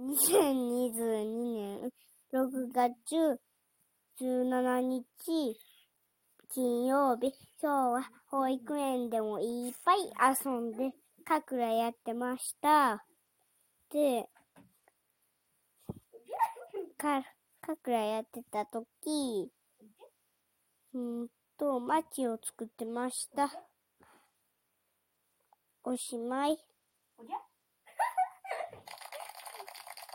2022年6月17日金曜日、今日は保育園でもいっぱい遊んで、かくらやってました。で、か、かくらやってたとき、うんと、街を作ってました。おしまい。